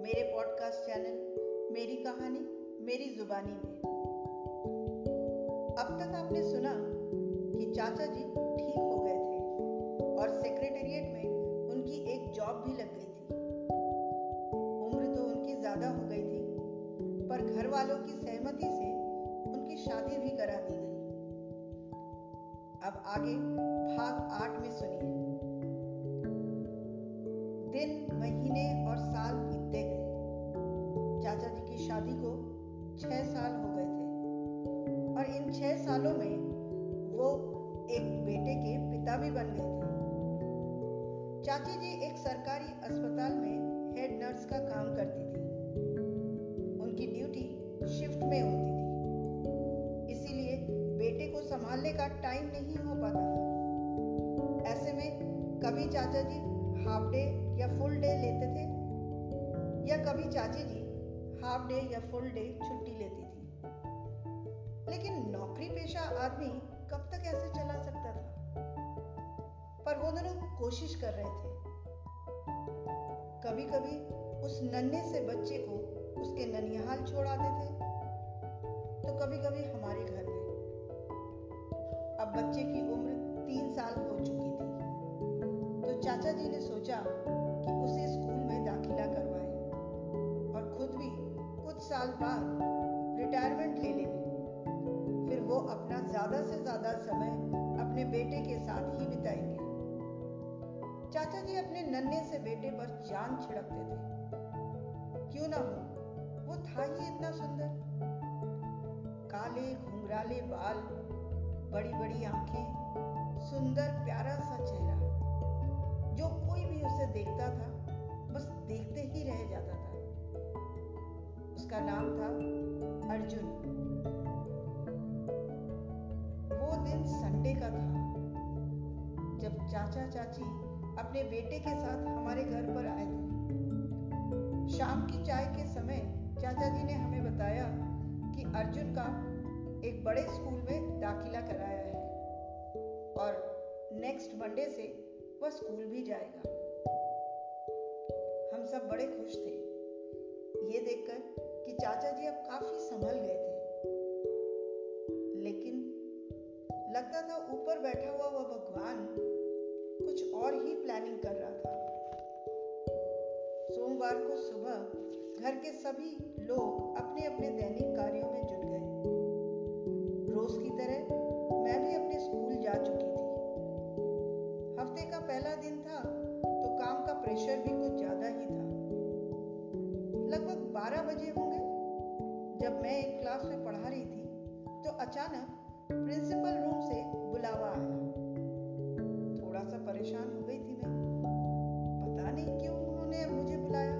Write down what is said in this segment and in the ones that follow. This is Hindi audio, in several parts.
मेरे पॉडकास्ट चैनल मेरी कहानी, मेरी जुबानी में। अब तक आपने सुना कि चाचा जी ठीक हो गए थे और सेक्रेटेरिएट में उनकी एक जॉब भी लग गई थी। उम्र तो उनकी ज़्यादा हो गई थी, पर घर वालों की सहमति से उनकी शादी भी करा दी गई। अब आगे भाग आठ में सुनिए। दिन, महीने शादी को छह साल हो गए थे। और इन छह सालों में वो एक बेटे के पिता भी बन गए थे। चाची जी एक सरकारी अस्पताल में हेड नर्स का काम करती थी। उनकी ड्यूटी शिफ्ट में होती थी। इसीलिए बेटे को संभालने का टाइम नहीं हो पाता था। ऐसे में कभी चाचा जी हाफ़ डे या फुल डे लेते थे, या कभी चाची जी हाफ़ डे या फुल डे छुट्टी लेती थी। लेकिन नौकरी पेशा आदमी कब तक ऐसे चला सकता था? पर वो दोनों कोशिश कर रहे थे। कभी कभी उस नन्हे से बच्चे को उसके ननिहाल छोड़ आते थे तो कभी कभी हमारे घर में। अब बच्चे की बाद रिटायरमेंट ले ले फिर वो अपना ज़्यादा से ज़्यादा समय अपने बेटे के साथ ही बिताएँगे। चाचा जी अपने नन्हे से बेटे पर जान छिड़कते थे। क्यों ना हो? वो था ही इतना सुंदर। काले, घुंघराले बाल बड़ी बड़ी आँखें, सुंदर, प्यारा सा चेहरा। जो कोई भी उसे देखता था, बस देखते ही रह जाता था। उसका नाम था अर्जुन। वो दिन संडे का था, जब चाचा चाची अपने बेटे के साथ हमारे घर पर आए थे। शाम की चाय के समय चाचा जी ने हमें बताया कि अर्जुन का एक बड़े स्कूल में दाखिला कराया है और नेक्स्ट मंडे से वह स्कूल भी जाएगा। हम सब बड़े खुश थे। ये देखकर कि चाचा जी अब काफ़ी संभल गए थे। लेकिन लगता था ऊपर बैठा हुआ वह भगवान कुछ और ही प्लानिंग कर रहा था। सोमवार को सुबह घर के सभी लोग अपने अपने दैनिक कार्यों में जुट गए। रोज की तरह जब मैं एक क्लास में पढ़ा रही थी तो अचानक प्रिंसिपल रूम से बुलावा आया। थोड़ा सा परेशान हो गई थी मैं। पता नहीं क्यों उन्होंने मुझे बुलाया।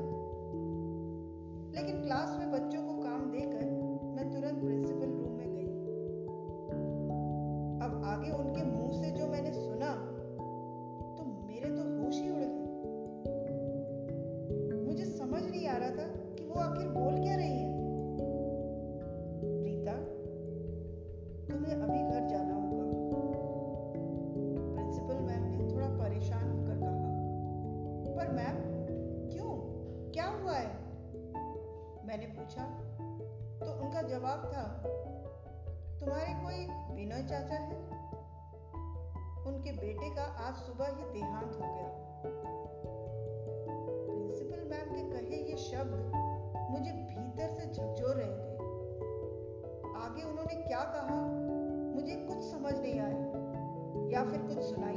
लेकिन क्लास में बच्चों को काम देकर मैं तुरंत प्रिंसिपल रूम में गई। अब आगे उनके मुँह से जो मैंने सुना तो मेरे तो होश ही उड़ गए। मुझे समझ नहीं आ रहा था कि वो आखिर बोल क्या रही मैंने पूछा तो उनका जवाब था, तुम्हारे कोई विनय चाचा है? उनके बेटे का आज सुबह ही देहांत हो गया। प्रिंसिपल मैम के कहे ये शब्द मुझे भीतर से झकझोर रहे थे। आगे उन्होंने क्या कहा, मुझे कुछ समझ नहीं आया, या फिर कुछ सुनाई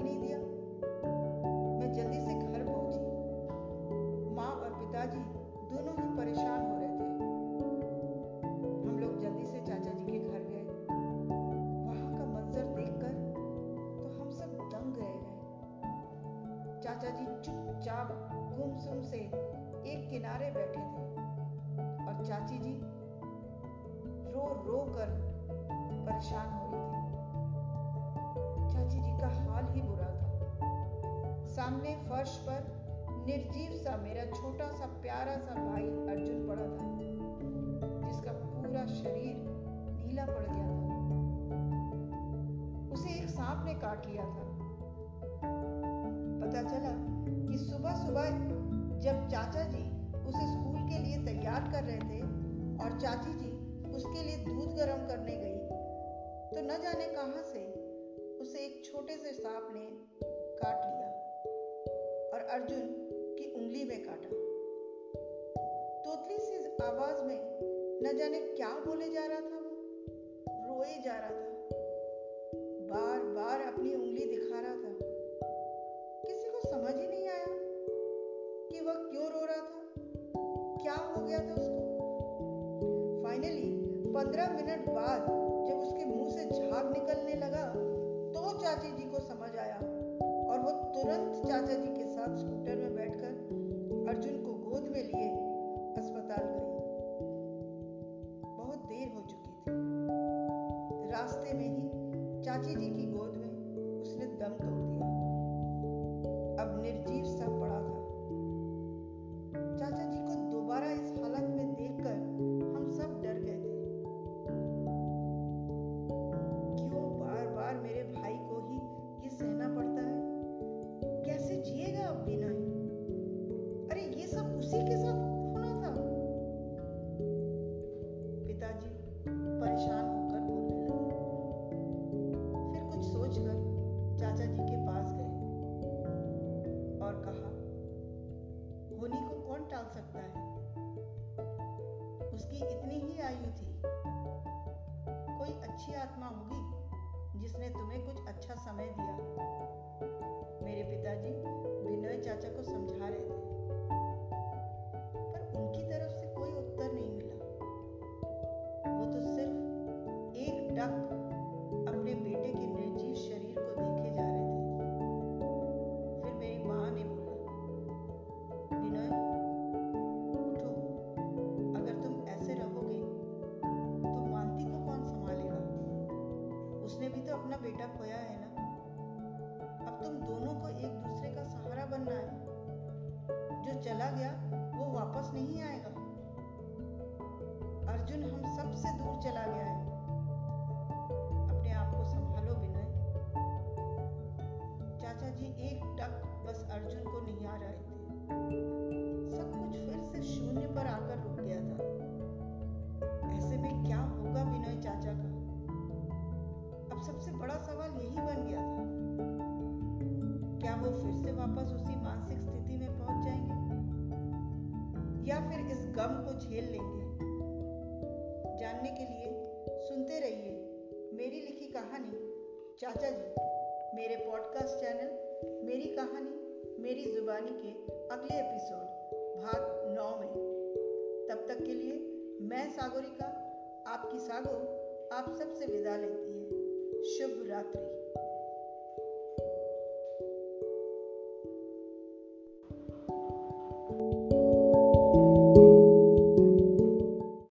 रोकर परेशान हो रही थी। चाची जी का हाल ही बुरा था। सामने फर्श पर निर्जीव सा मेरा छोटा सा प्यारा सा भाई अर्जुन पड़ा था, जिसका पूरा शरीर नीला पड़ गया था। उसे एक सांप ने काट लिया था। पता चला कि सुबह सुबह जब चाचा जी उसे स्कूल के लिए तैयार कर रहे थे और चाची जी उसके लिए दूध गर्म करने गई। तो न जाने कहाँ से उसे एक छोटे से सांप ने काट लिया और अर्जुन की उंगली में काटा। तोतली सी आवाज़ में न जाने क्या बोले जा रहा था वो। रोए जा रहा था। बार बार अपनी उंगली पंद्रह मिनट बाद जब उसके मुँह से झाग निकलने लगा तो चाची जी को समझ आया और वो तुरंत चाचा जी के साथ स्कूटर में बैठकर अर्जुन को गोद में लिए अस्पताल गई। बहुत देर हो चुकी थी। रास्ते में ही चाची जी की गोद में उसने दम तोड़ टाल सकता है। उसकी इतनी ही आयु थी। कोई अच्छी आत्मा होगी जिसने तुम्हें कुछ अच्छा समय दिया। मेरे पिताजी चला गया, वो वापस नहीं आएगा। अर्जुन हम सबसे दूर चला गया है। अपने आप को संभालो बिना चाचा जी, एक टक बस अर्जुन को निहार रहे थे फिर इस गम को झेल लेंगे। जानने के लिए सुनते रहिए मेरी लिखी कहानी। चाचा जी, मेरे पॉडकास्ट चैनल मेरी कहानी, मेरी जुबानी के अगले एपिसोड भाग नौ में। तब तक के लिए मैं सागोरिका, आपकी सागो, आप सबसे विदा लेती है। शुभ रात्रि।